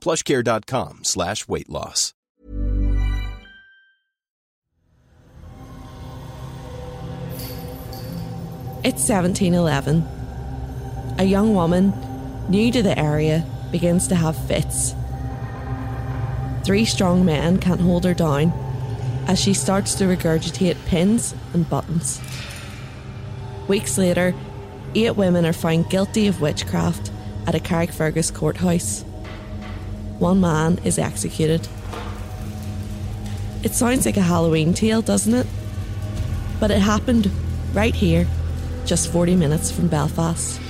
plushcare.com slash weight loss. It's 1711. A young woman, new to the area, begins to have fits. Three strong men can't hold her down as she starts to regurgitate pins and buttons. Weeks later, eight women are found guilty of witchcraft at a Carrickfergus courthouse. One man is executed. It sounds like a Halloween tale, doesn't it? But it happened right here, just 40 minutes from Belfast.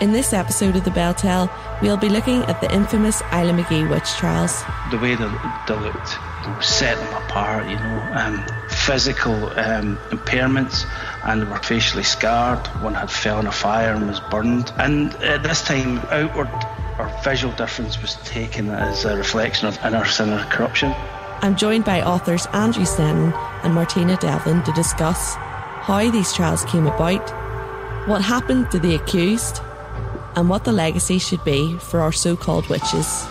In this episode of The Bell Tell, we'll be looking at the infamous Islandmagee witch trials. The way they, they looked set them apart, you know, um, physical um, impairments, and they were facially scarred. One had fell in a fire and was burned. And at this time, outward or visual difference was taken as a reflection of inner sin or corruption. I'm joined by authors Andrew Sneddon and Martina Devlin to discuss how these trials came about, what happened to the accused, and what the legacy should be for our so called witches.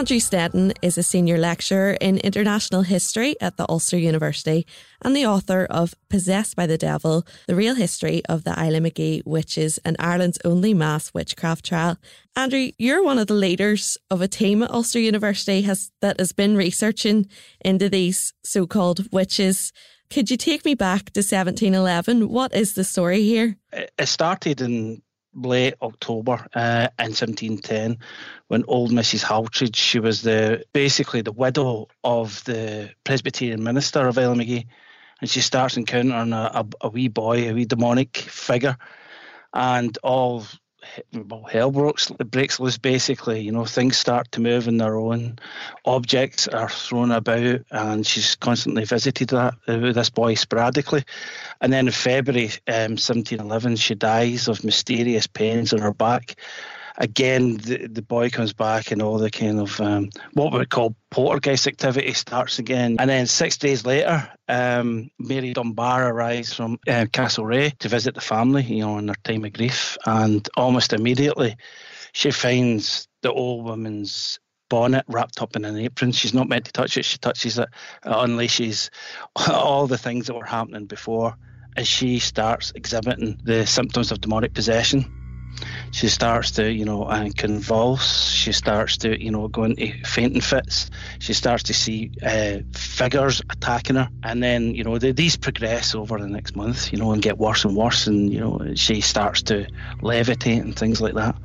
Andrew Sneddon is a senior lecturer in international history at the Ulster University and the author of Possessed by the Devil The Real History of the Islandmagee Witches and Ireland's Only Mass Witchcraft Trial. Andrew, you're one of the leaders of a team at Ulster University has, that has been researching into these so called witches. Could you take me back to 1711? What is the story here? It started in late October uh, in 1710 when old Mrs. Haltridge, she was the basically the widow of the Presbyterian minister of Isla and she starts encountering a, a, a wee boy, a wee demonic figure, and all well, hell breaks, breaks loose basically. You know, things start to move on their own. Objects are thrown about, and she's constantly visited that uh, this boy sporadically. And then in February um, 1711, she dies of mysterious pains in her back again, the, the boy comes back and all the kind of um, what we call poltergeist activity starts again. And then six days later, um, Mary Dunbar arrives from uh, Castlereagh to visit the family, you know, in their time of grief. And almost immediately, she finds the old woman's bonnet wrapped up in an apron. She's not meant to touch it. She touches it, unleashes all the things that were happening before as she starts exhibiting the symptoms of demonic possession she starts to, you know, and convulse. She starts to, you know, go into fainting fits. She starts to see uh, figures attacking her, and then, you know, the, these progress over the next month, you know, and get worse and worse, and you know, she starts to levitate and things like that.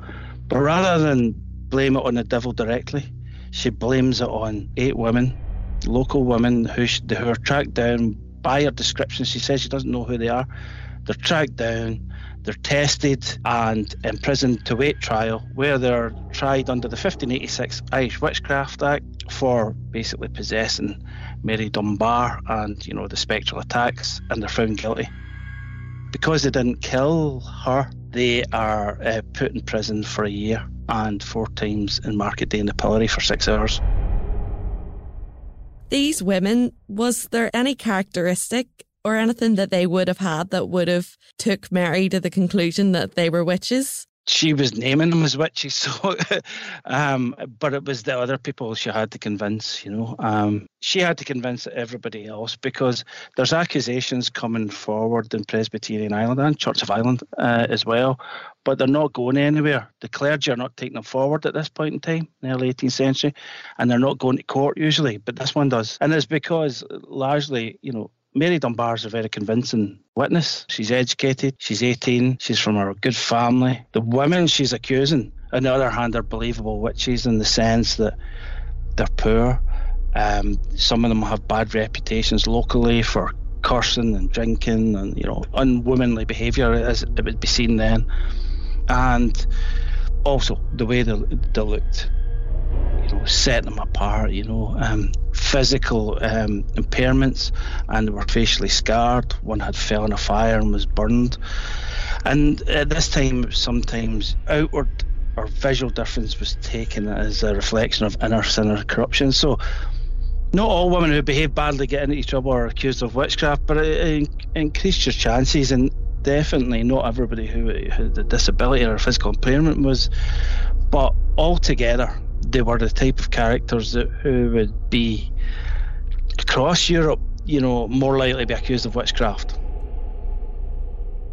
But rather than blame it on the devil directly, she blames it on eight women, local women who, she, who are tracked down by her description. She says she doesn't know who they are. They're tracked down they're tested and imprisoned to wait trial, where they're tried under the 1586 Irish Witchcraft Act for basically possessing Mary Dunbar and you know the spectral attacks, and they're found guilty. Because they didn't kill her, they are uh, put in prison for a year and four times in market day in the pillory for six hours. These women, was there any characteristic or anything that they would have had that would have took Mary to the conclusion that they were witches? she was naming them as witches. So, um, but it was the other people she had to convince. You know, um, she had to convince everybody else because there's accusations coming forward in Presbyterian Ireland and Church of Ireland uh, as well, but they're not going anywhere. The clergy are not taking them forward at this point in time, in the early 18th century, and they're not going to court usually. But this one does, and it's because largely, you know, Mary Dunbar is a very convincing witness. She's educated, she's 18, she's from a good family. The women she's accusing, on the other hand, are believable witches in the sense that they're poor. Um, some of them have bad reputations locally for cursing and drinking and, you know, unwomanly behaviour, as it would be seen then. And also the way they, they looked you know, set them apart, you know, um, physical um, impairments, and were facially scarred. One had fell in a fire and was burned. And at this time, sometimes outward or visual difference was taken as a reflection of inner sin or corruption. So, not all women who behave badly get into trouble or accused of witchcraft, but it, increased your chances. And definitely not everybody who had a disability or physical impairment was. But altogether, they were the type of characters that who would be across Europe, you know, more likely to be accused of witchcraft.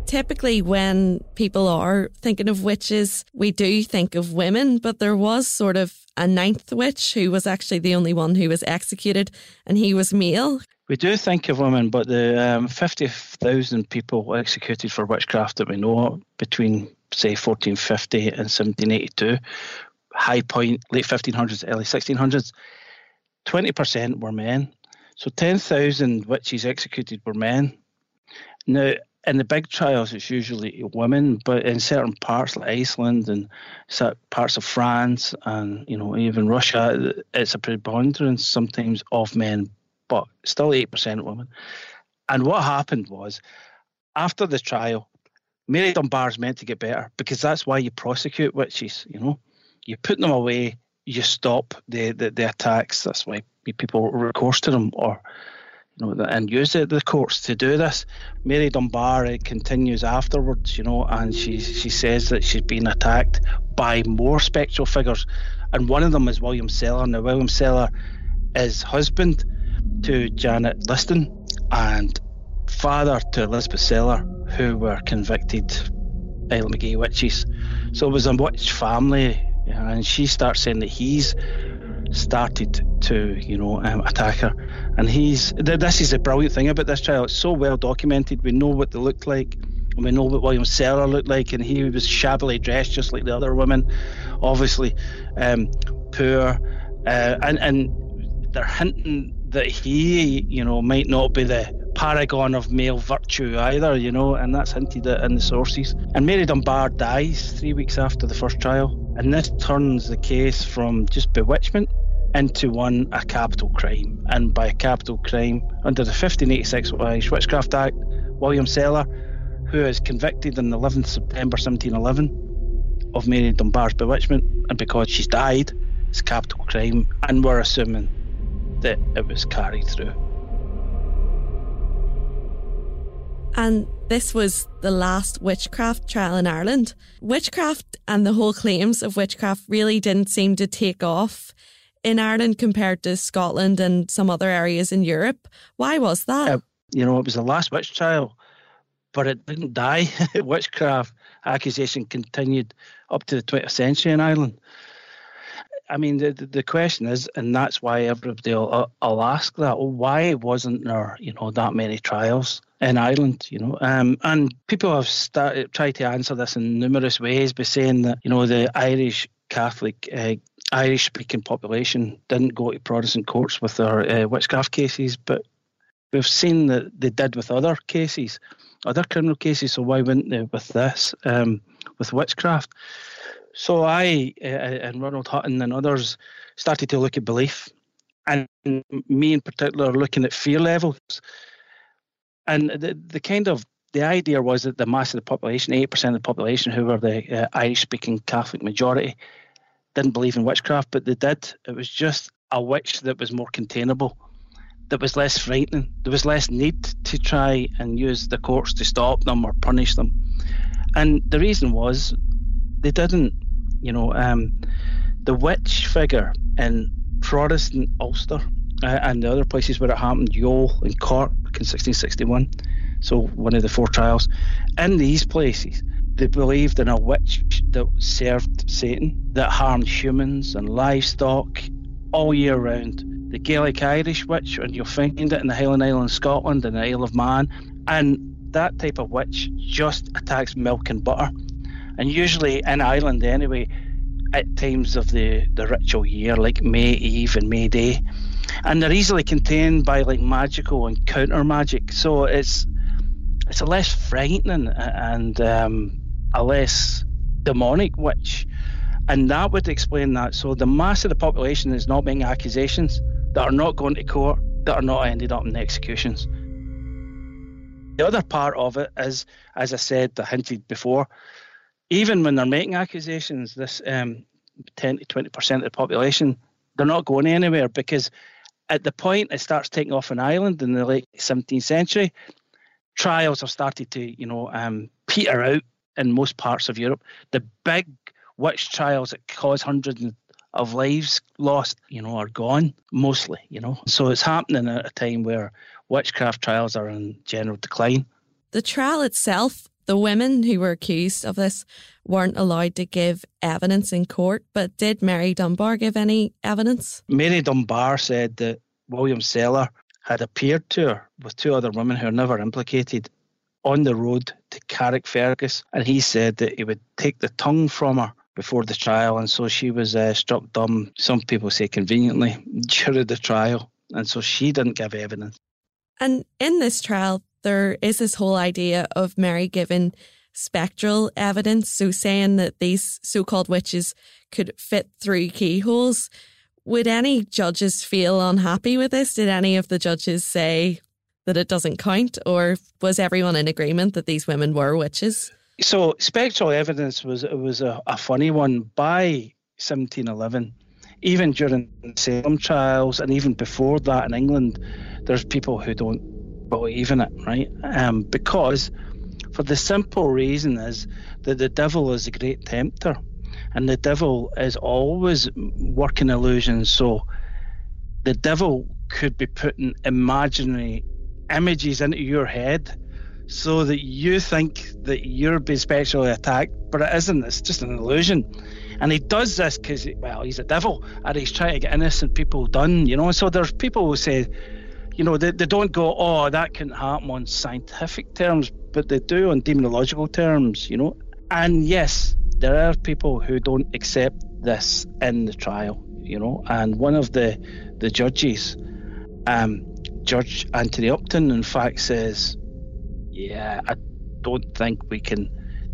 Typically, when people are thinking of witches, we do think of women, but there was sort of a ninth witch who was actually the only one who was executed, and he was male. We do think of women, but the um, 50,000 people executed for witchcraft that we know between, say, 1450 and 1782 high point, late 1500s, early 1600s, 20% were men. So 10,000 witches executed were men. Now, in the big trials, it's usually women, but in certain parts like Iceland and parts of France and you know even Russia, it's a preponderance sometimes of men, but still eight percent women. And what happened was, after the trial, Mary Dunbar's meant to get better because that's why you prosecute witches, you know you put them away, you stop the, the, the attacks. That's why people recourse to them or you know, and use the, the courts to do this. Mary Dunbar it continues afterwards, you know, and she she says that she's been attacked by more spectral figures, and one of them is William Sellar. Now, William Sellar is husband to Janet Liston and father to Elizabeth Sellar, who were convicted Islandmagee witches. So it was a witch family and she starts saying that he's started to, you know, um, attack her. And he's this is a brilliant thing about this trial. It's so well documented. We know what they looked like, and we know what William Sellar looked like, and he was shabbily dressed just like the other women, obviously um, poor, uh, and and they're hinting that he, you know, might not be the paragon of male virtue either, you know, and that's hinted at in the sources. And Mary Dunbar dies three weeks after the first trial, and this turns the case from just bewitchment into one a capital crime. And by a capital crime, under the 1586 Irish Witchcraft Act, William Sellar, who is convicted on the 11th September 1711 of Mary Dunbar's bewitchment, and because she's died, it's capital crime, and we're assuming that it was carried through. And this was the last witchcraft trial in Ireland. Witchcraft and the whole claims of witchcraft really didn't seem to take off in Ireland compared to Scotland and some other areas in Europe. Why was that? Uh, you know, it was the last witch trial, but it didn't die. Witchcraft accusation continued up to the 20th century in Ireland. I mean, the, the question is, and that's why everybody will, will ask that, why wasn't there, you know, that many trials? in Ireland, you know. Um, and people have started tried to answer this in numerous ways by saying that you know the Irish Catholic uh, Irish speaking population didn't go to Protestant courts with their uh, witchcraft cases, but we've seen that they did with other cases, other criminal cases. So why wouldn't they with this, um, with witchcraft? So I uh, and Ronald Hutton and others started to look at belief, and me in particular looking at fear levels and the, the kind of the idea was that the mass of the population, 8% of the population, who were the uh, Irish speaking Catholic majority, didn't believe in witchcraft, but they did. It was just a witch that was more containable, that was less frightening. There was less need to try and use the courts to stop them or punish them. And the reason was they didn't. You know, um, the witch figure in Protestant Ulster uh, and the other places where it happened, Youghal and Cork in 1661, so one of the four trials. In these places, they believed in a witch that served Satan, that harmed humans and livestock all year round. The Gaelic Irish witch, and you'll find it in the Highland Islands, Scotland, and the Isle of Man. And that type of witch just attacks milk and butter. And usually in Ireland, anyway, at times of the, the ritual year, like May Eve and May Day. And they're easily contained by like magical and counter magic. So it's it's a less frightening and um, a less demonic witch. And that would explain that. So the mass of the population is not making accusations that are not going to court, that are not ended up in executions. The other part of it is, as I said, I hinted before, even when they're making accusations, this um, 10 to 20% of the population, they're not going anywhere because at the point it starts taking off in Ireland in the late 17th century, trials have started to, you know, um, peter out in most parts of Europe. The big witch trials that cause hundreds of lives lost, you know, are gone mostly, you know. So it's happening at a time where witchcraft trials are in general decline. The trial itself, the women who were accused of this weren't allowed to give evidence in court, but did Mary Dunbar give any evidence? Mary Dunbar said that William Sellar had appeared to her with two other women who are never implicated on the road to Carrickfergus, and he said that he would take the tongue from her before the trial, and so she was uh, struck dumb. Some people say conveniently during the trial, and so she didn't give evidence. And in this trial, there is this whole idea of Mary giving spectral evidence, so saying that these so-called witches could fit through keyholes. Would any judges feel unhappy with this? Did any of the judges say that it doesn't count, or was everyone in agreement that these women were witches? So spectral evidence was was a, a funny one by 1711. Even during the Salem trials, and even before that in England, there's people who don't believe in it, right? Um, because for the simple reason is that the devil is a great tempter, and the devil is always working illusions. So the devil could be putting imaginary images into your head so that you think that you're being specially attacked, but it isn't. It's just an illusion. And he does this because, well, he's a devil and he's trying to get innocent people done, you know. So there's people who say, you know, they, they don't go, oh, that couldn't happen on scientific terms, but they do on demonological terms, you know. And yes, there are people who don't accept this in the trial, you know. And one of the the judges, um, Judge Anthony Upton, in fact, says, yeah, I don't think we can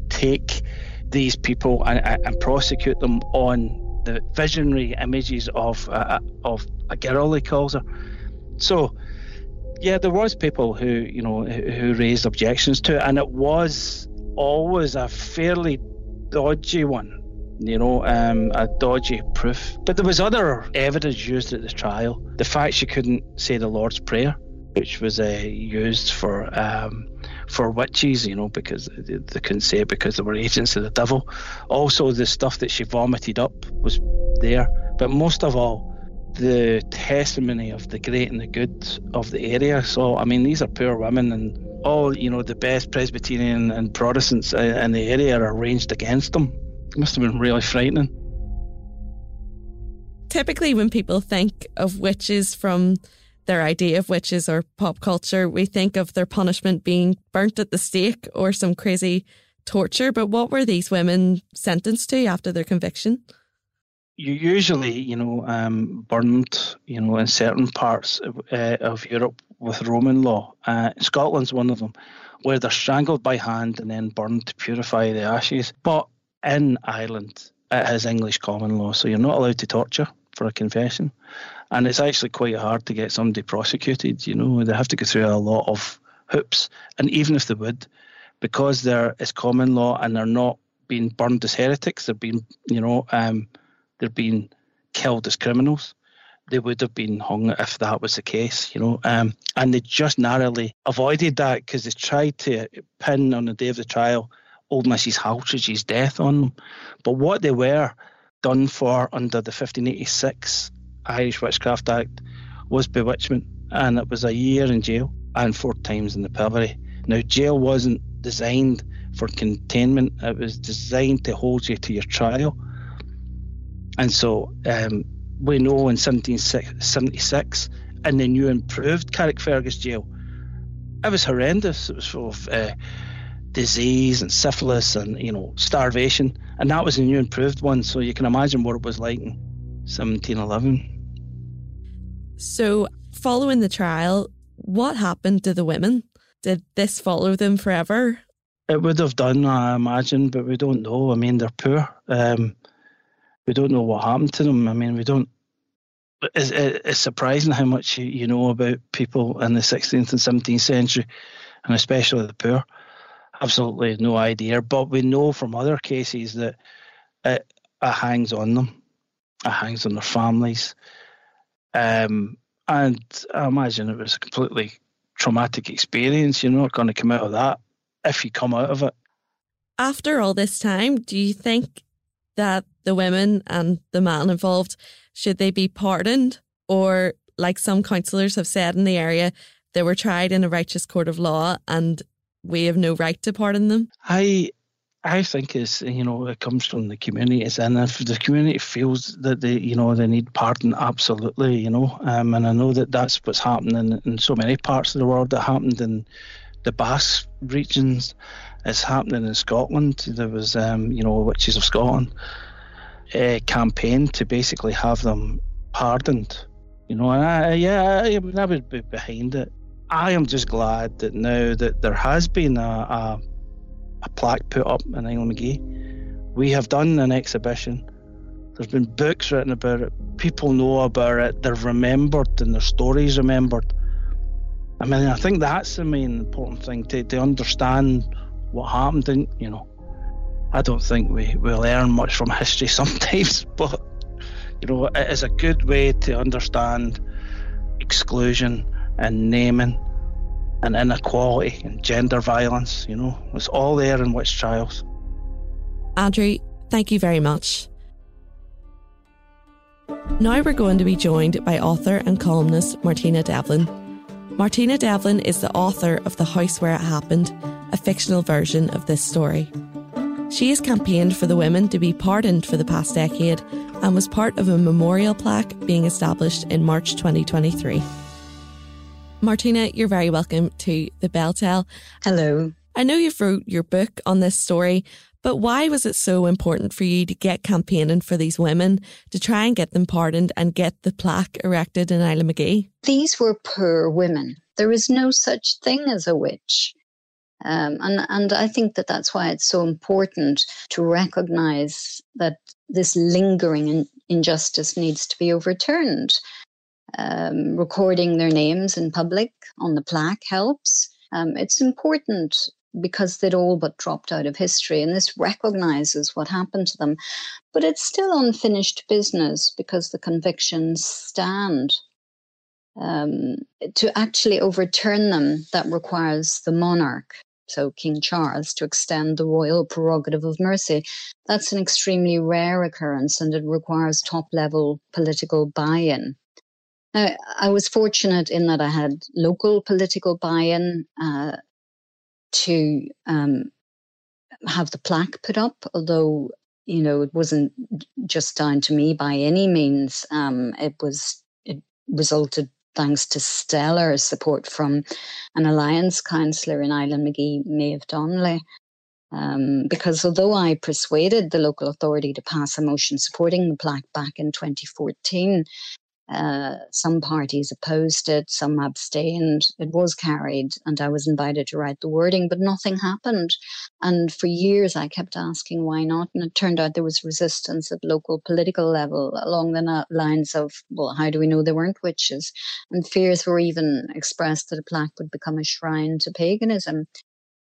take these people and, and prosecute them on the visionary images of uh, of a girl he calls her. So, yeah, there was people who you know who raised objections to it, and it was always a fairly dodgy one, you know, um, a dodgy proof. But there was other evidence used at the trial. The fact she couldn't say the Lord's Prayer, which was uh, used for um, for witches, you know, because they couldn't say it because they were agents of the devil. Also, the stuff that she vomited up was there. But most of all, the testimony of the great and the good of the area. So, I mean, these are poor women, and all, you know, the best Presbyterian and Protestants uh, in the area are arranged against them. It must have been really frightening. Typically, when people think of witches from their idea of witches or pop culture, we think of their punishment being burnt at the stake or some crazy torture. But what were these women sentenced to after their conviction? You usually, you know, um, burned, you know, in certain parts of, uh, of Europe with Roman law. Uh, Scotland's one of them, where they're strangled by hand and then burned to purify the ashes. But in Ireland, it has English common law, so you're not allowed to torture for a confession and it's actually quite hard to get somebody prosecuted. You know, they have to go through a lot of hoops, and even if they would, because there is common law and they're not being burned as heretics, they're being, you know, um, they're being killed as criminals. They would have been hung if that was the case, you know. Um, and they just narrowly avoided that because they tried to pin on the day of the trial old Mrs. Haltridge's death on them. But what they were done for under the 1586 Irish Witchcraft Act was bewitchment, and it was a year in jail and four times in the pillory. Now, jail wasn't designed for containment, it was designed to hold you to your trial. And so um, we know in 1776, in the new improved Carrickfergus jail, it was horrendous. It was full of uh, disease and syphilis and you know starvation, and that was a new improved one. So you can imagine what it was like in 1711. So, following the trial, what happened to the women? Did this follow them forever? It would have done, I imagine, but we don't know. I mean, they're poor. Um, we don't know what happened to them. I mean, we don't. It's, it's surprising how much you know about people in the 16th and 17th century, and especially the poor absolutely no idea. But we know from other cases that it, it hangs on them, it hangs on their families. Um, and I imagine it was a completely traumatic experience. You're not going to come out of that if you come out of it. After all this time, do you think that the women and the man involved should they be pardoned or like some councillors have said in the area they were tried in a righteous court of law and we have no right to pardon them? I I think it's you know it comes from the communities, and if the community feels that they you know they need pardon, absolutely, you know, um, and I know that that's what's happening in so many parts of the world. That happened in the Basque regions. It's happening in Scotland. There was um, you know Witches of Scotland a campaign to basically have them pardoned. You know, and I, yeah, I, I would be behind it. I am just glad that now that there has been a, a, a plaque put up in Magee. We have done an exhibition. There's been books written about it. People know about it. They're remembered and their stories remembered. I mean, I think that's the main important thing to, to understand what happened. And, you know, I don't think we, we learn much from history sometimes, but, you know, it is a good way to understand exclusion and naming and inequality and gender violence. You know, it's all there in witch trials. Andrew, thank you very much. Now we're going to be joined by author and columnist Martina Devlin. Martina Devlin is the author of The House Where It Happened, a fictional version of this story. She has campaigned for the women to be pardoned for the past decade and was part of a memorial plaque being established in March 2023. Martina, you're very welcome to the Bell Tell. Hello. I know you've wrote your book on this story, but why was it so important for you to get campaigning for these women to try and get them pardoned and get the plaque erected in Islandmagee? These were poor women. There is no such thing as a witch. Um, and, and I think that that's why it's so important to recognize that this lingering in, injustice needs to be overturned um, recording their names in public on the plaque helps. Um, it's important because they'd all but dropped out of history, and this recognizes what happened to them. But it's still unfinished business because the convictions stand. Um, to actually overturn them, that requires the monarch, so King Charles, to extend the royal prerogative of mercy. That's an extremely rare occurrence and it requires top level political buy in. I was fortunate in that I had local political buy in uh, to um, have the plaque put up, although, you know, it wasn't just down to me by any means. Um, it was, it resulted thanks to stellar support from an alliance councillor in Islandmagee Maeve Donnelly. Um, because although I persuaded the local authority to pass a motion supporting the plaque back in 2014, uh, some parties opposed it, some abstained. It was carried, and I was invited to write the wording, but nothing happened. And for years, I kept asking why not. And it turned out there was resistance at local political level along the lines of, well, how do we know they weren't witches? And fears were even expressed that a plaque would become a shrine to paganism.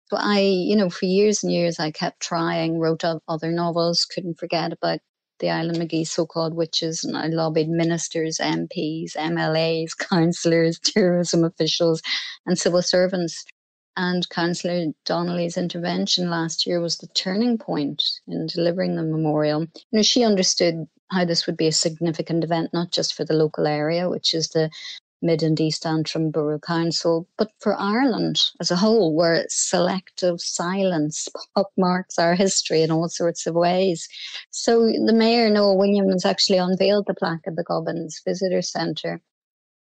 So I, you know, for years and years, I kept trying, wrote other novels, couldn't forget about the Islandmagee so called witches, and uh, I lobbied ministers, MPs, MLAs, councillors, tourism officials, and civil servants. And Councillor Donnelly's intervention last year was the turning point in delivering the memorial. You know, she understood how this would be a significant event, not just for the local area, which is the Mid and East Antrim Borough Council, but for Ireland as a whole, where selective silence marks our history in all sorts of ways. So the Mayor, Noel Williams, actually unveiled the plaque at the Gobbins Visitor Centre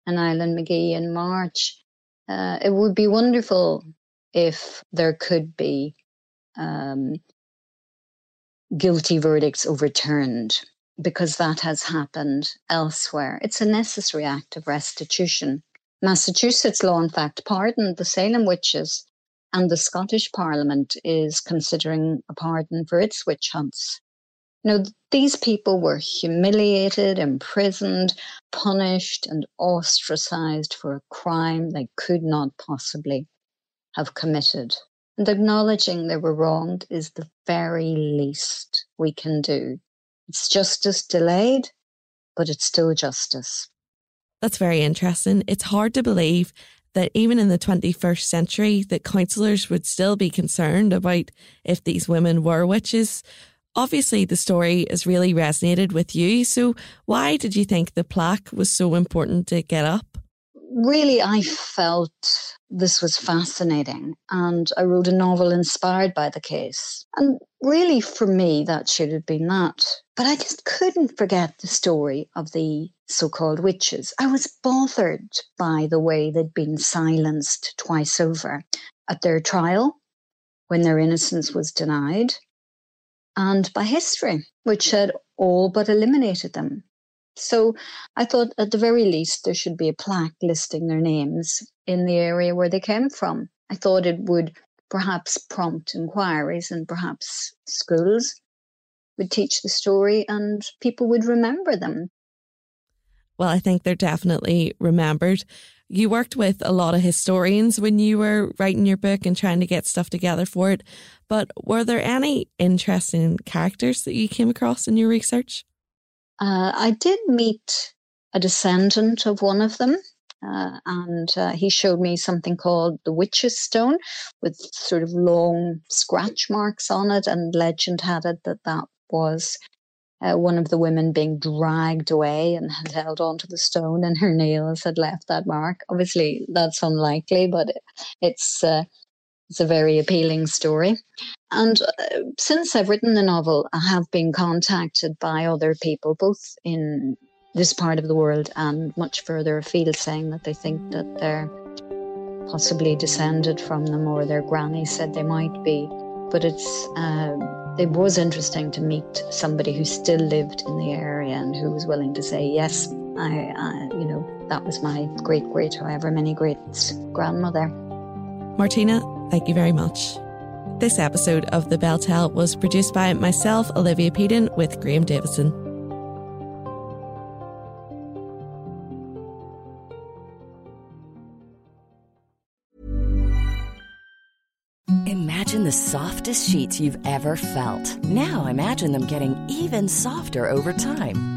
in Islandmagee in March. Uh, it would be wonderful if there could be um, guilty verdicts overturned because that has happened elsewhere. It's a necessary act of restitution. Massachusetts law, in fact, pardoned the Salem witches, and the Scottish Parliament is considering a pardon for its witch hunts. Now, these people were humiliated, imprisoned, punished, and ostracized for a crime they could not possibly have committed. And acknowledging they were wronged is the very least we can do it's justice delayed, but it's still justice. That's very interesting. It's hard to believe that even in the 21st century that councillors would still be concerned about if these women were witches. Obviously the story has really resonated with you. So why did you think the plaque was so important to get up? Really I felt this was fascinating and I wrote a novel inspired by the case. And really for me that should have been that but I just couldn't forget the story of the so called witches. I was bothered by the way they'd been silenced twice over at their trial when their innocence was denied, and by history, which had all but eliminated them. So I thought at the very least there should be a plaque listing their names in the area where they came from. I thought it would perhaps prompt inquiries and perhaps schools would teach the story and people would remember them. Well, I think they're definitely remembered. You worked with a lot of historians when you were writing your book and trying to get stuff together for it. But were there any interesting characters that you came across in your research? Uh, I did meet a descendant of one of them. Uh, and uh, he showed me something called the Witch's Stone with sort of long scratch marks on it. And legend had it that that was uh, one of the women being dragged away and had held onto the stone, and her nails had left that mark. Obviously, that's unlikely, but it's uh, it's a very appealing story. And uh, since I've written the novel, I have been contacted by other people, both in this part of the world and much further afield, saying that they think that they're possibly descended from them or their granny said they might be. But it's um, it was interesting to meet somebody who still lived in the area and who was willing to say, yes, I, I you know, that was my great great, however many greats grandmother. Martina, thank you very much. This episode of The Bell Tell was produced by myself, Olivia Peden, with Graham Davison. Imagine the softest sheets you've ever felt. Now imagine them getting even softer over time.